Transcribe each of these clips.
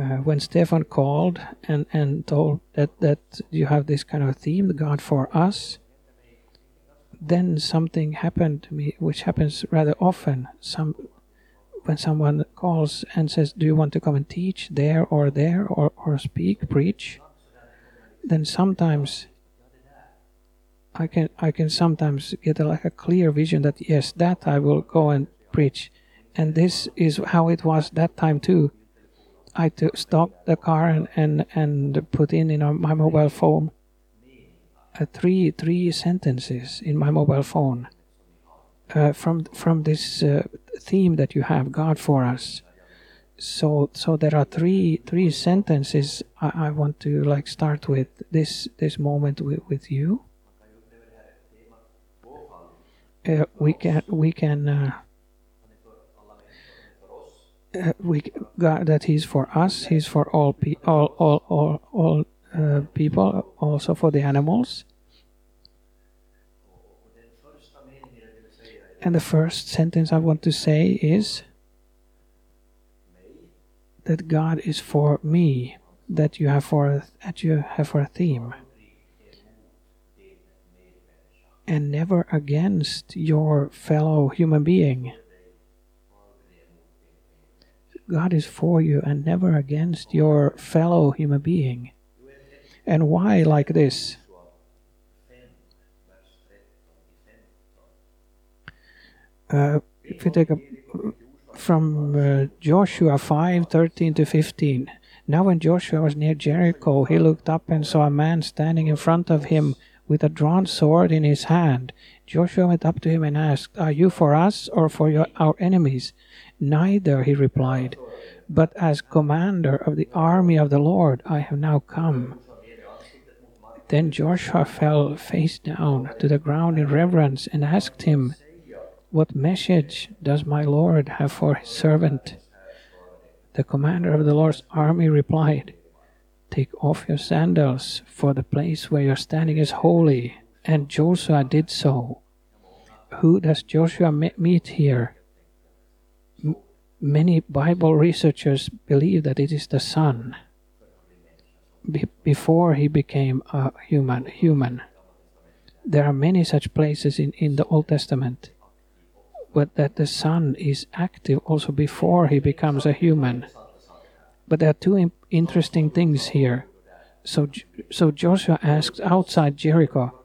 uh, when Stefan called and, and told that, that you have this kind of theme, the God for us, then something happened to me, which happens rather often. Some when someone calls and says, "Do you want to come and teach there or there or, or speak, preach?" Then sometimes I can I can sometimes get a, like a clear vision that yes, that I will go and preach, and this is how it was that time too. I took stopped the car and and, and put in know my mobile phone uh, three three sentences in my mobile phone uh, from from this uh, theme that you have God for us. So so there are three three sentences I, I want to like start with this this moment with, with you. Uh, we can we can we God that He's for us. He's for all pe- all all all all uh, people, also for the animals. And the first sentence I want to say is that God is for me, that you have for a, that you have for a theme, and never against your fellow human being. God is for you and never against your fellow human being. And why like this? Uh, if you take a from uh, Joshua 5 13 to 15. Now, when Joshua was near Jericho, he looked up and saw a man standing in front of him with a drawn sword in his hand. Joshua went up to him and asked, Are you for us or for your, our enemies? Neither, he replied, but as commander of the army of the Lord I have now come. Then Joshua fell face down to the ground in reverence and asked him, What message does my Lord have for his servant? The commander of the Lord's army replied, Take off your sandals, for the place where you're standing is holy. And Joshua did so. Who does Joshua meet here? Many Bible researchers believe that it is the Son be- before he became a human. Human. There are many such places in, in the Old Testament, but that the Son is active also before he becomes a human. But there are two interesting things here. So, so Joshua asks outside Jericho,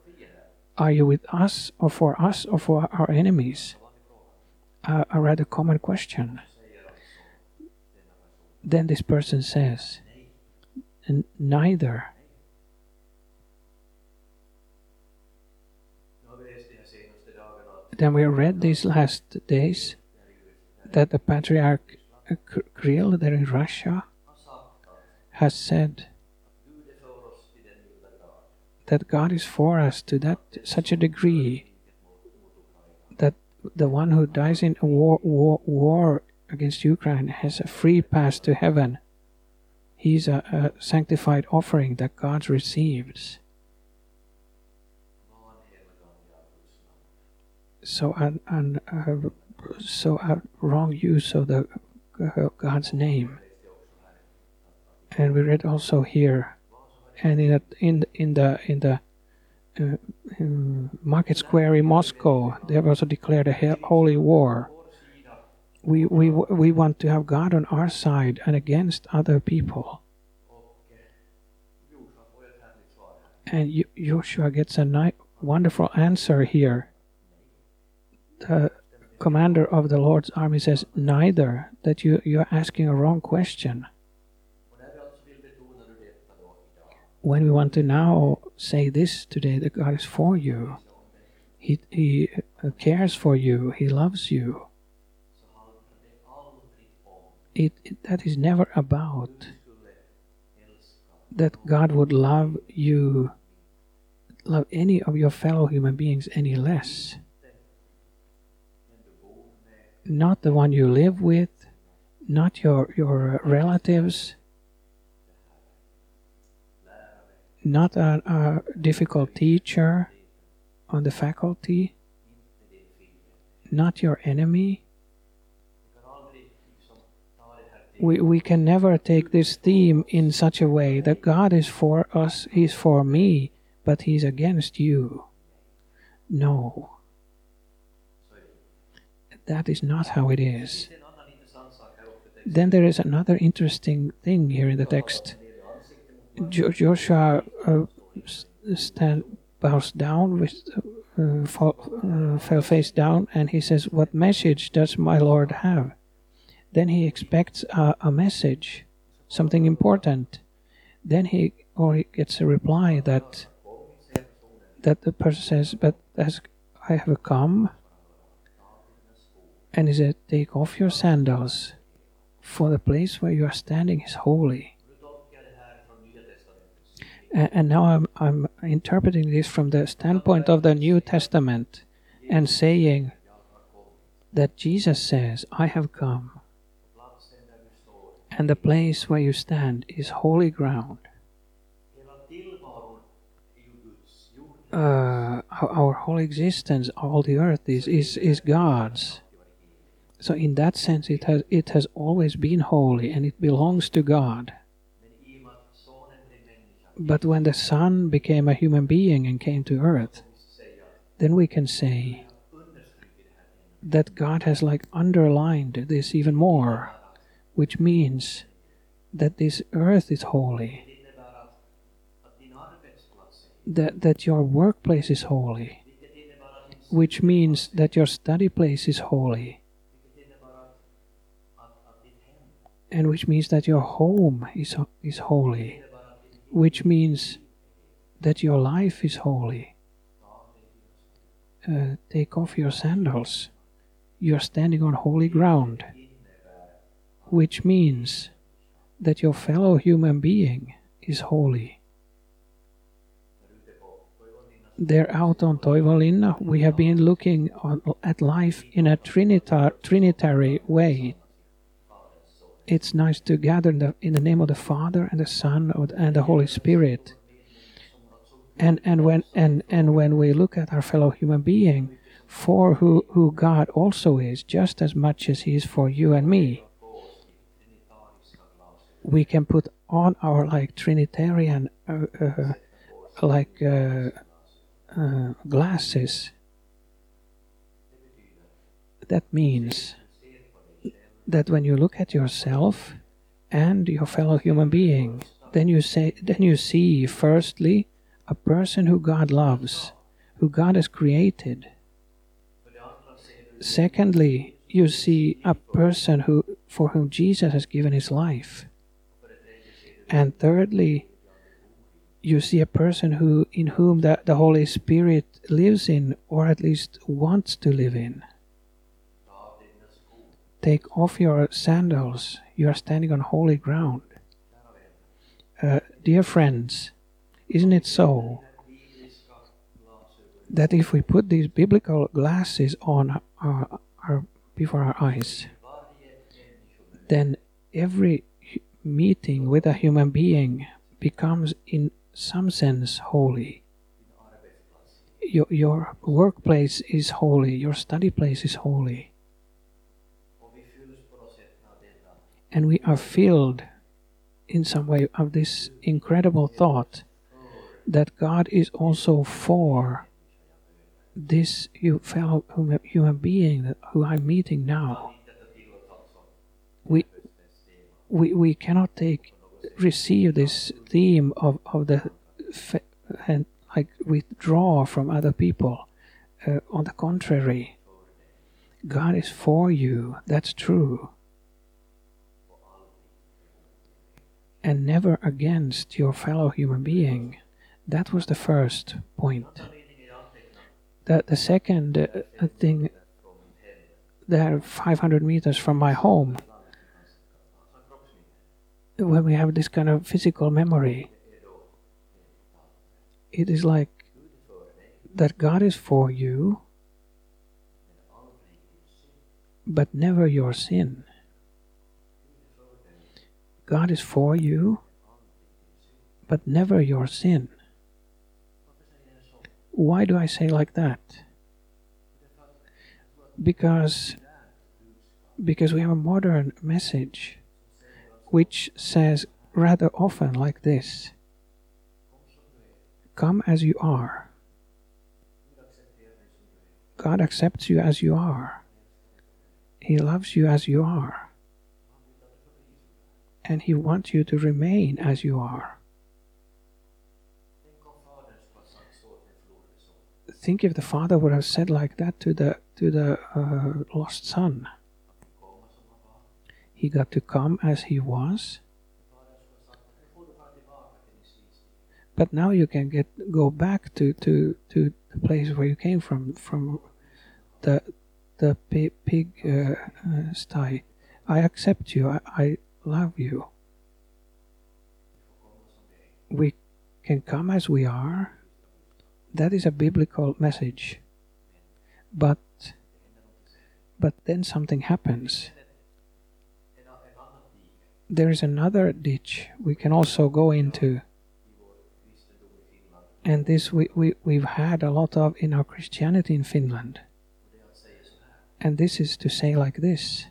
"Are you with us, or for us, or for our enemies?" Uh, a rather common question. Then this person says, "Neither." Then we read these last days that the patriarch uh, Kirill there in Russia has said that God is for us to that such a degree that the one who dies in war, war, war against Ukraine has a free pass to heaven. He's a, a sanctified offering that God receives. So an, an uh, so a wrong use of the uh, God's name. And we read also here, and in the, in in the in the uh, in market square in Moscow, they have also declared a holy war. We we we want to have God on our side and against other people. And Joshua gets a nice, wonderful answer here. The commander of the Lord's army says, Neither, that you, you're asking a wrong question. When we want to now say this today, that God is for you, He, he cares for you, He loves you. It, it, that is never about that God would love you, love any of your fellow human beings any less. Not the one you live with, not your, your relatives, not a, a difficult teacher on the faculty, not your enemy. We, we can never take this theme in such a way that God is for us, He's for me, but He's against you. No. That is not how it is. Then there is another interesting thing here in the text. Jo- Joshua uh, stand, bows down, with, uh, fall, uh, fell face down, and he says, What message does my Lord have? Then he expects a, a message, something important. Then he or he gets a reply that that the person says, "But as I have come," and he said, "Take off your sandals, for the place where you are standing is holy." A- And now I'm, I'm interpreting this from the standpoint of the New Testament and saying that Jesus says, I have come, and the place where you stand is holy ground. Uh, our, whole existence, all the earth is, is, is God's. So in that sense, it has it has always been holy, and it belongs to God. But when the Son became a human being and came to earth, then we can say that God has like underlined this even more, which means that this earth is holy, that, that your workplace is holy, which means that your study place is holy, and which means that your home is, is holy, which means that your life is holy. Uh, take off your sandals. You are standing on holy ground, which means that your fellow human being is holy. There out on Toivolinna, we have been looking on, at life in a trinitar, trinitary way. It's nice to gather in the, in the name of the Father and the Son and the Holy Spirit. And and when and and when we look at our fellow human being, for who who God also is, just as much as He is for you and me, we can put on our like Trinitarian uh, uh, like uh, uh, glasses. That means that when you look at yourself and your fellow human being, then you say then you see firstly a person who God loves, who God has created. Secondly, you see a person who for whom Jesus has given his life. And thirdly, you see a person who in whom the, the Holy Spirit lives in or at least wants to live in. Take off your sandals. You are standing on holy ground. Uh, dear friends, isn't it so that if we put these biblical glasses on our, our, before our eyes, then every meeting with a human being becomes, in some sense, holy. Your, your workplace is holy, your study place is holy, and we are filled in some way of this incredible thought that God is also for this fellow human being who I'm meeting now. We, we, cannot take receive this theme of, of the and like withdraw from other people. Uh, on the contrary, God is for you. That's true. And never against your fellow human being. That was the first point. The, the second uh, thing, there 500 meters from my home, when we have this kind of physical memory, it is like that God is for you, but never your sin. God is for you, but never your sin. Why do I say like that? Because because we have a modern message which says rather often like this Come as you are. God accepts you as you are. He loves you as you are. And He wants you to remain as you are. Think if the father would have said like that to the to the uh, lost son. He got to come as he was, but now you can get go back to to to the place where you came from from the the pig, pig uh, uh, sty. I accept you. I, I love you. We can come as we are. That is a biblical message. But but then something happens. There is another ditch we can also go into. And this we, we, we've had a lot of in our Christianity in Finland. And this is to say like this.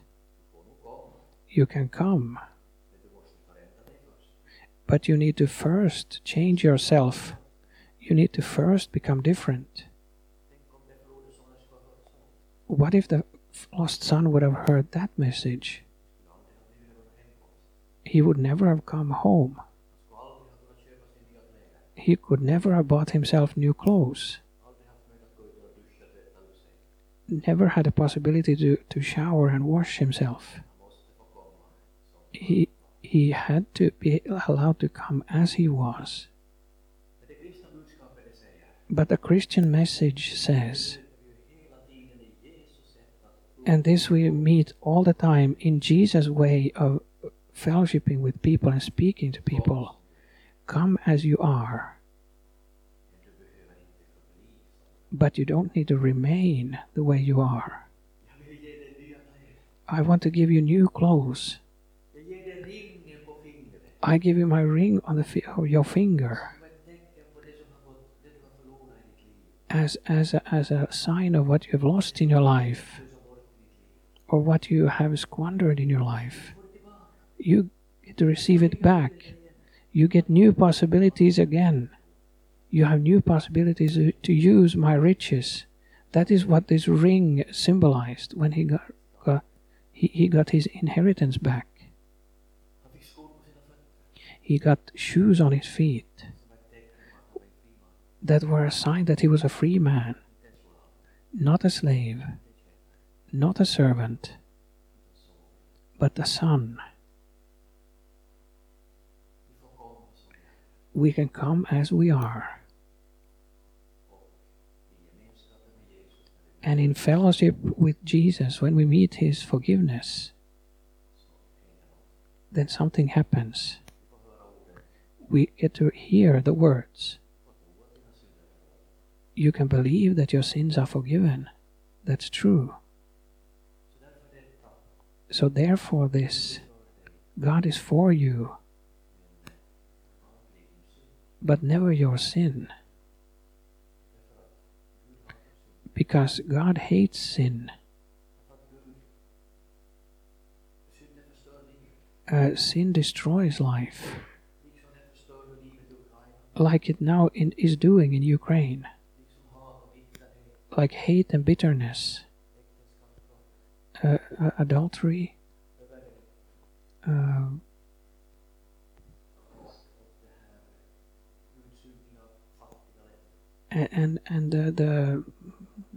You can come, but you need to first change yourself. You need to first become different. What if the lost son would have heard that message? He would never have come home. He could never have bought himself new clothes. Never had a possibility to, to shower and wash himself. He, he had to be allowed to come as he was. But the Christian message says, and this we meet all the time in Jesus' way of fellowshipping with people and speaking to people. Oh. Come as you are, Men du behöver inte förbli så. but you don't need to remain the way you are. Jag vill ge dig nya kläder. I want to give you new clothes. Jag ger dig ringen på fingret. I give you my ring on the fi- your finger Som ett tecken på det som har gått, det du har förlorat i ditt liv. as, as, a, as a sign of what you have lost in your life Du som bort i ditt liv. or what you have squandered in your life. You get to receive it back. You get new possibilities again. You have new possibilities to- use my riches. That is what this ring symbolized when he got, got he, he got his inheritance back. He got shoes on his feet that were a sign that he was a free man, not a slave, not a servant, but a son. We can come as we are. And in fellowship with Jesus, when we meet his forgiveness, then something happens. We get to hear the words. You can believe that your sins are forgiven. That's true. So, therefore, this God is for you, but never your sin, because God hates sin. Uh, sin destroys life, like it now in, is doing in Ukraine, like hate and bitterness, uh, uh, adultery, uh, and and uh, the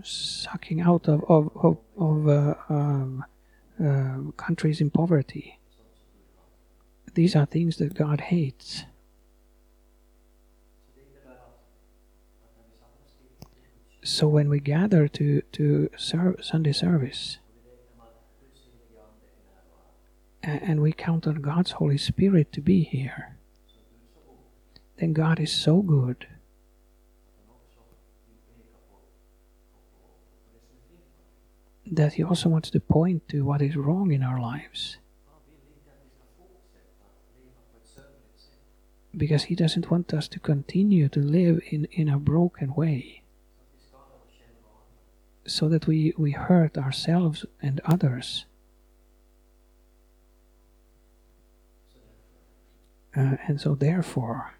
sucking out of of of, of uh, um, uh, countries in poverty. These are things that God hates. So when we gather to to serve Sunday service and we count on God's Holy Spirit to be here, then God is so good that He also wants to point to what is wrong in our lives. Because He doesn't want us to continue to live in, in a broken way. So that we, we hurt ourselves and others. Uh, and so, therefore,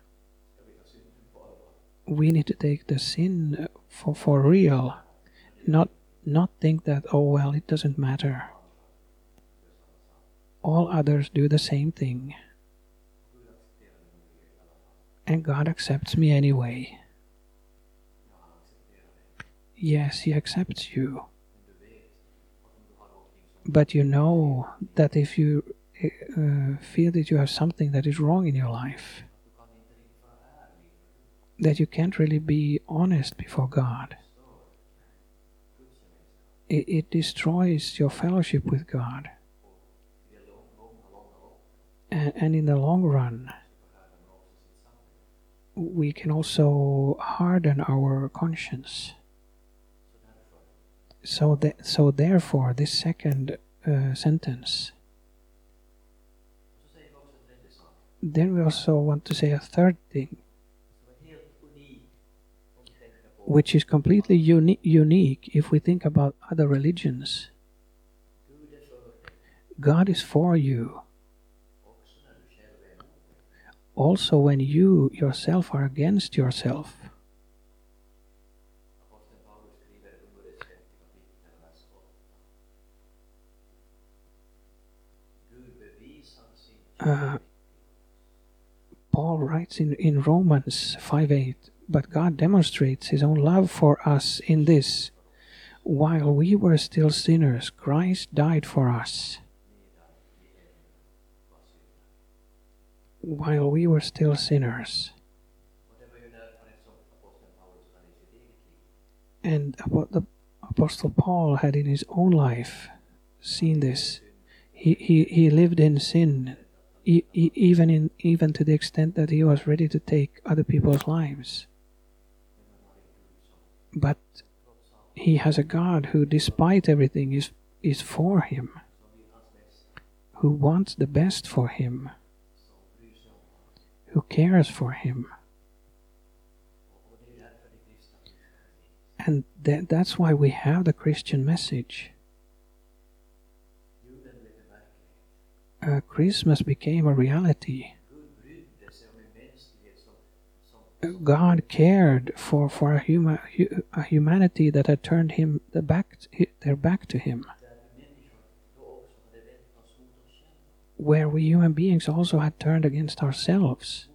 we need to take the sin for, for real, not not think that oh well it doesn't matter. All others do the same thing, and God accepts me anyway. Yes, He accepts you, but you know that if you uh, feel that you have something that is wrong in your life, that you can't really be honest before God. It, it destroys your fellowship with God, and, and in the long run, we can also harden our conscience. So, that, so therefore, this second uh, sentence. Then we also want to say a third thing, which is completely uni- unique if we think about other religions. God is for you, also when you yourself are against yourself. Aposteln Paulus skriver under det sjätte kapitlet, vers 8. Gud bevisar sin Uh, Paul writes in, in Romans 5 8, but God demonstrates his own love for us in this while we were still sinners, Christ died for us. While we were still sinners. And what the Apostle Paul had in his own life seen this. He, he, he lived in sin, even, in, even to the extent that he was ready to take other people's lives. But he has a God who, despite everything, is, is for him, who wants the best for him, who cares for him. And that, that's why we have the Christian message. Uh, Christmas became a reality. God cared for, for a, a humanity that had turned him the back, their back to him, where we human beings also had turned against ourselves,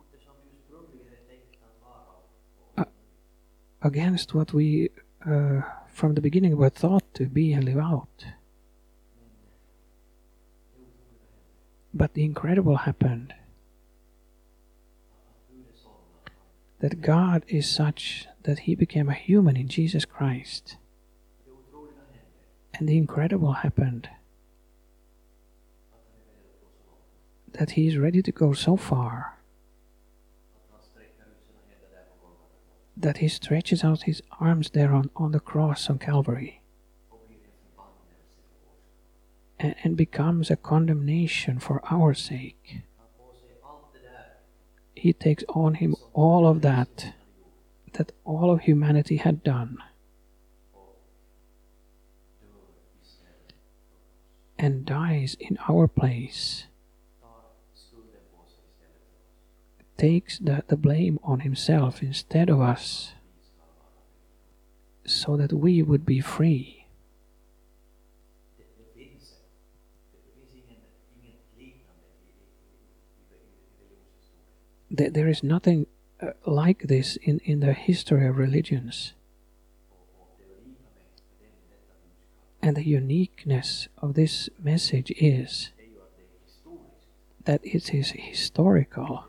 Ah. against what we uh, from the beginning were thought to be and live out. But the incredible happened that God is such that he became a human in Jesus Christ. And the incredible happened that he is ready to go so far that he stretches out his arms there on, on the cross on Calvary and, and becomes a condemnation for our sake. He takes on him all of that that all of humanity had done. And dies in our place, takes the, the blame on himself instead of us. So that we would be free. There, is nothing uh, like this in, in the history of religions. And the uniqueness of this message is that it is historical.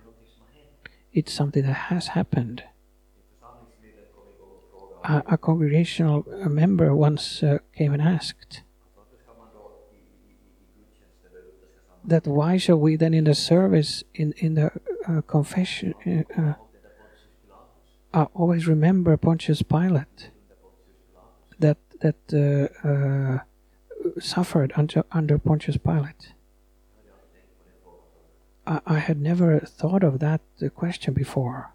It's something that has happened. A, a congregational member once uh, came and asked that why shall we then in the service in in the uh, confession uh, uh, uh, always remember Pontius Pilate that that uh, suffered under under Pontius Pilate. I, I had never thought of that question before,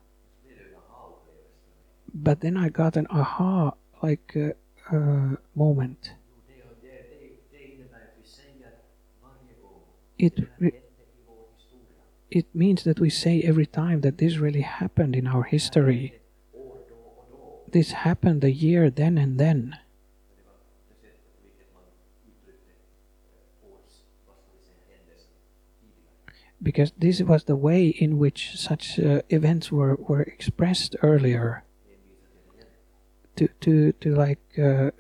but then I got an aha like moment. It it means that we say every time that this really happened in our history. This happened the year then and then. Because this was the way in which such uh, events were, were expressed earlier. To, to, to like uh,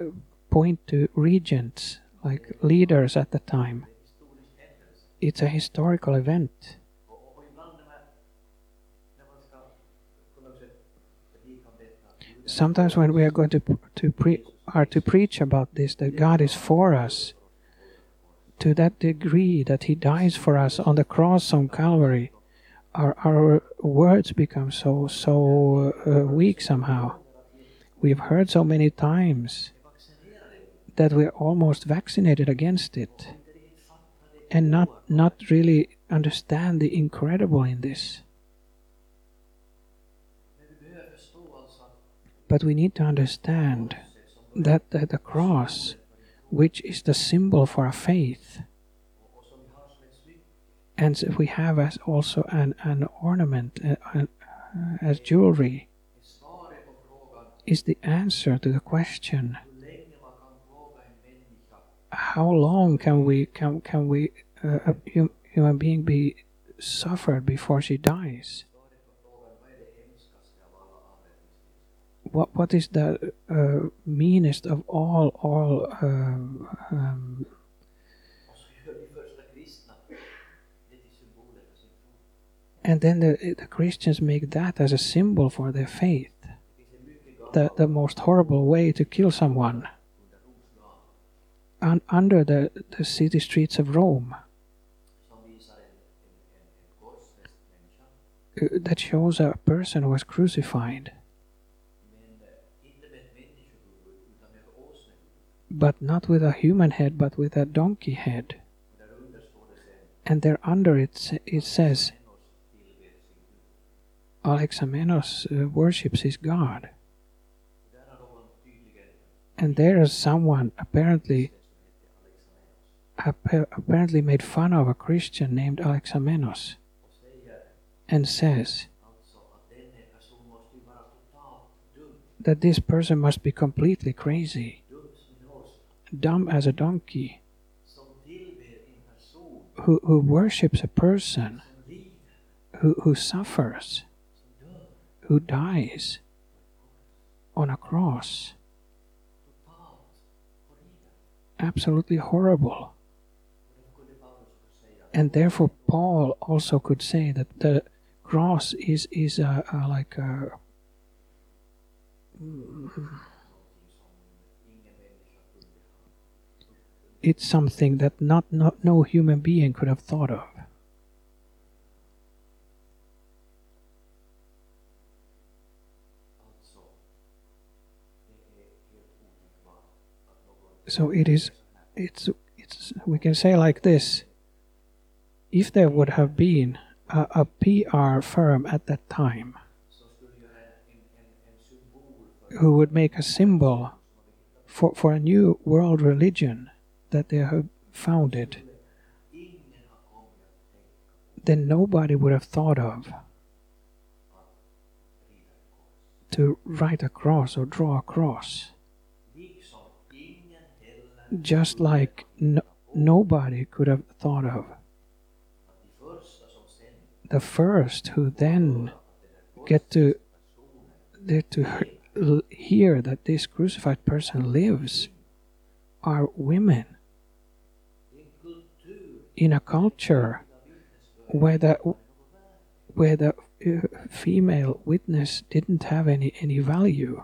point to regents, like leaders at the time. It's a historical event. Sometimes when we are going to to pre- are to preach about this, that God is for us, to that degree that He dies for us on the cross on Calvary, our our words become so so uh, weak somehow. We've heard so many times that we're almost vaccinated against it, and not not really understand the incredible in this. But we need to understand that, the cross, which is the symbol for our faith, and we have as also an, an ornament uh, uh, as jewelry, is the answer to the question how long can we can can we uh, a hum, human being be suffered before she dies? What what is the uh, meanest of all all um, um, and then the the Christians make that as a symbol for their faith. The the most horrible way to kill someone un, under the the city streets of Rome uh, that shows a person who was crucified, but not with a human head, but with a donkey head. And there under it it says. Alexamenos uh, worships his God, and there is someone apparently apparently made fun of a Christian named Alexamenos, and says that this person must be completely crazy, dumb as a donkey, who who worships a person who who suffers, who dies on a cross. Absolutely horrible. And therefore, Paul also could say that the cross is is a, a like a it's something that not, not no human being could have thought of. So it is it's it's we can say like this. If there would have been a, a PR firm at that time who would make a symbol for, for a new world religion that they have founded, then nobody would have thought of to write a cross or draw a cross. Just like no, nobody could have thought of. The first who then get to they to hear that this crucified person lives are women in a culture where the where the uh, female witness didn't have any any value.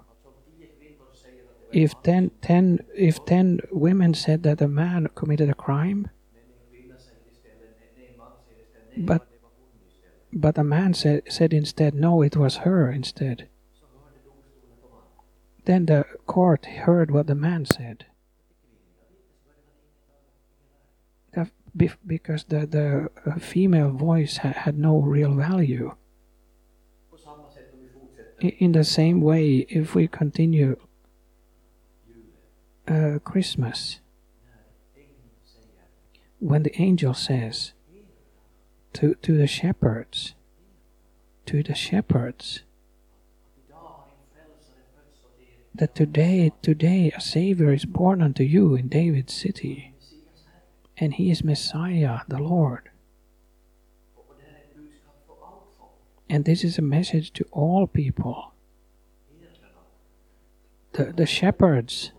If ten, ten if ten women said that a man committed a crime, But- but a man said said instead, no, it was her instead. Then the court heard what the man said. Because the the uh, female voice ha- had no real value. In the same way, if we continue uh, Christmas, when the angel says, to, to the shepherds. To the shepherds. Er, That today, today a Savior is born unto you in David's city, and he is Messiah, the Lord. And this is a message to all people. The, the shepherds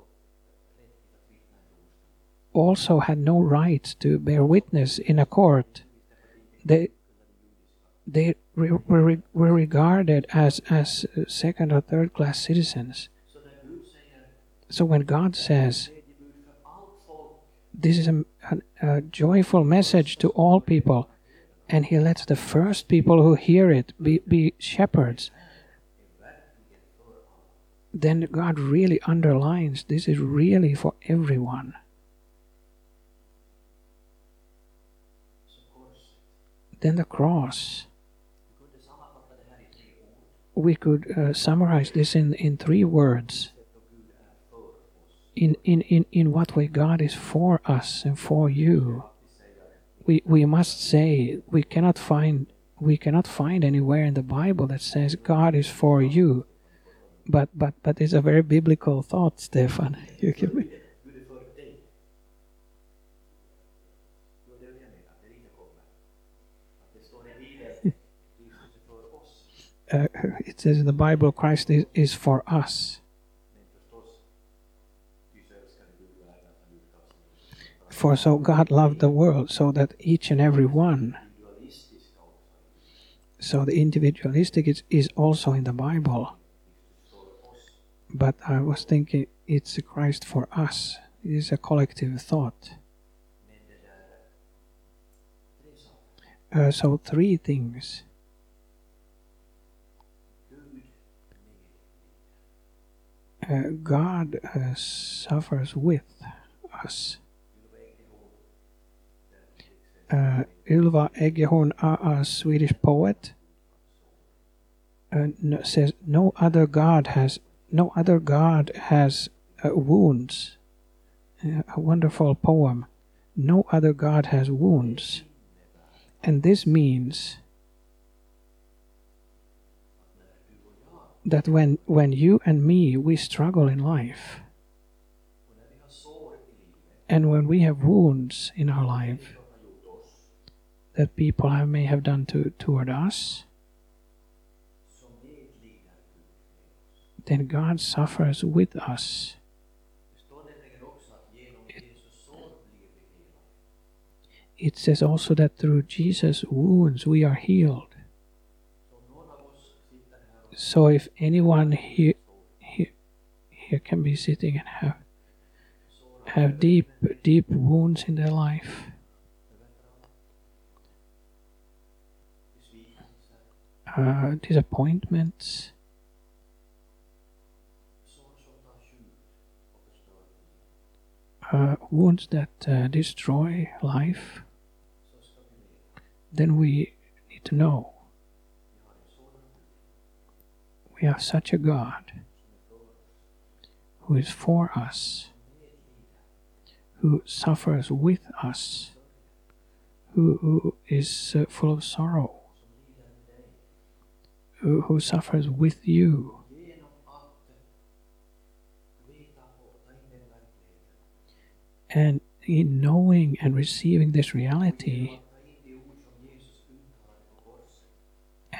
also had no right to bear witness in a court. They, they re- were, were regarded as, as uh, second or third class citizens. So when God says, This is a, a, a joyful message to all people, and He lets the first people who hear it be, be shepherds, then God really underlines this is really for everyone. I tre ord. We could uh, summarize this in, in three words. In, in, in, in what way God is for us and for you. We, we must say we cannot find we cannot find anywhere in the Bible that says God is for you. But but but it's a very biblical thought, Stefan. You can, Gud uh, it says in the Bible Christ is, is for us. For so God loved the world so that each and every one, so the individualistic is, is also in the Bible. But I was thinking it's a Christ for us. It is a collective thought. Uh, so three things. God uh, suffers with us. Uh, Ylva Eggehorn, a, Swedish poet, uh, says no other God has no other God has uh, wounds. Uh, a wonderful poem. No other God has wounds, and this means that when when you and me we struggle in life, and when we have wounds in our life that people have, may have done to toward us, then God suffers with us. Helade. It says also that through Jesus' wounds we are healed. So if anyone here, here, here can be sitting and have have deep deep wounds in their life, uh, disappointments, uh, wounds that uh, destroy life, then we need to know we have such a God who is for us, who suffers with us, who, who is uh, full of sorrow, who, who suffers with you. And in knowing and receiving this reality,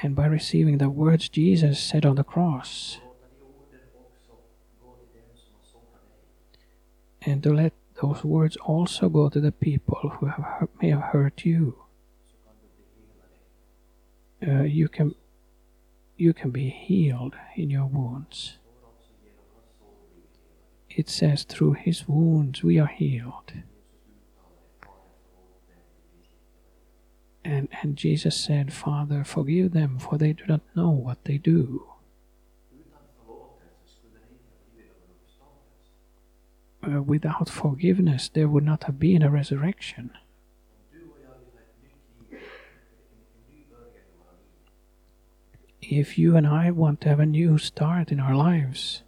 and by receiving the words Jesus said on the cross, and to let those words also go to the people who have hurt, may have hurt you. Uh, you can you can be healed in your wounds. It says through his wounds we are healed. And and Jesus said, Father, forgive them, for they do not know what they do. Uh, without forgiveness, there would not have been a resurrection. If you and I want to have a new start in our lives,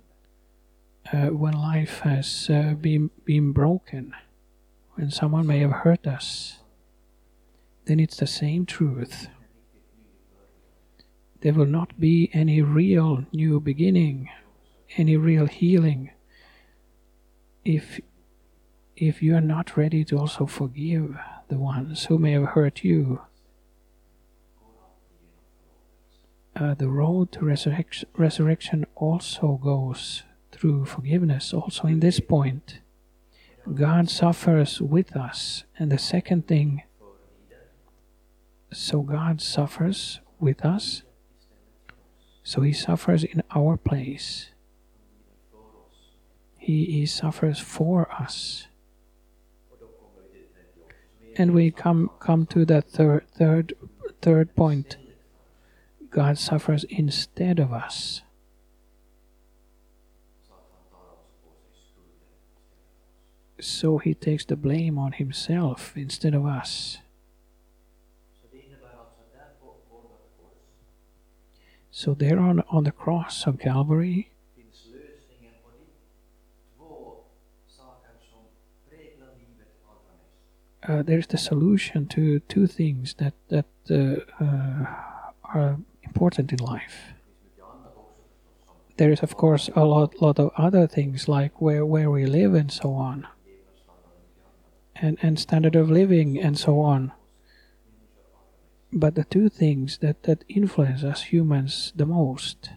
uh, when life has uh, been been broken, when someone may have hurt us, then it's the same truth. There will not be any real new beginning, any real healing if if you are not ready to also forgive the ones who may have hurt you. Uh, the road to resurrection, resurrection also goes through forgiveness, also in this point. God suffers with us. And the second thing, so God suffers with us, so He suffers in our place. He, he suffers for us. And we come come to the third third third point. God suffers instead of us. So he takes the blame on himself instead of us. So there on, on the cross of Calvary, uh, there's the solution to two things that that uh, uh, are important in life. There is of course a lot lot of other things like where where we live and so on, and and standard of living and so on. But the two things that that influence us humans the most,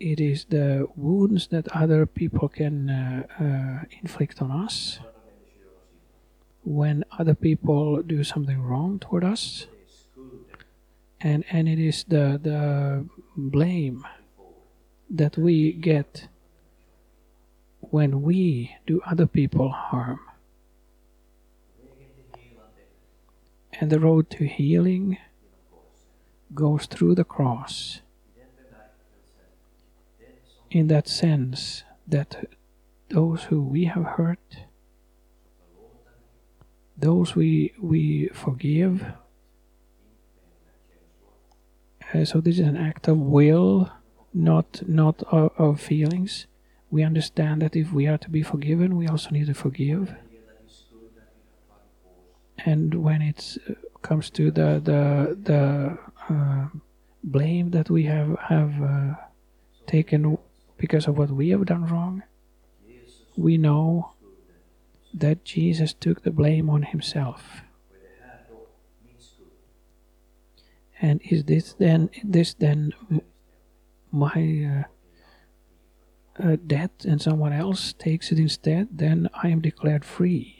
it is the wounds that other people can uh, uh, inflict on us when other people do something wrong toward us, and and it is the the blame that we get when we do other people harm. And the road to healing goes through the cross in that sense that those who we have hurt, those we we forgive, uh, so this is an act of will, not not of, of feelings. We understand that if we are to be forgiven, we also need to forgive. And when it comes to the the the uh, blame that we have have uh, taken because of what we have done wrong, we know that Jesus took the blame on himself. And is this then this then my uh, uh, debt and someone else takes it instead? Then I am declared free.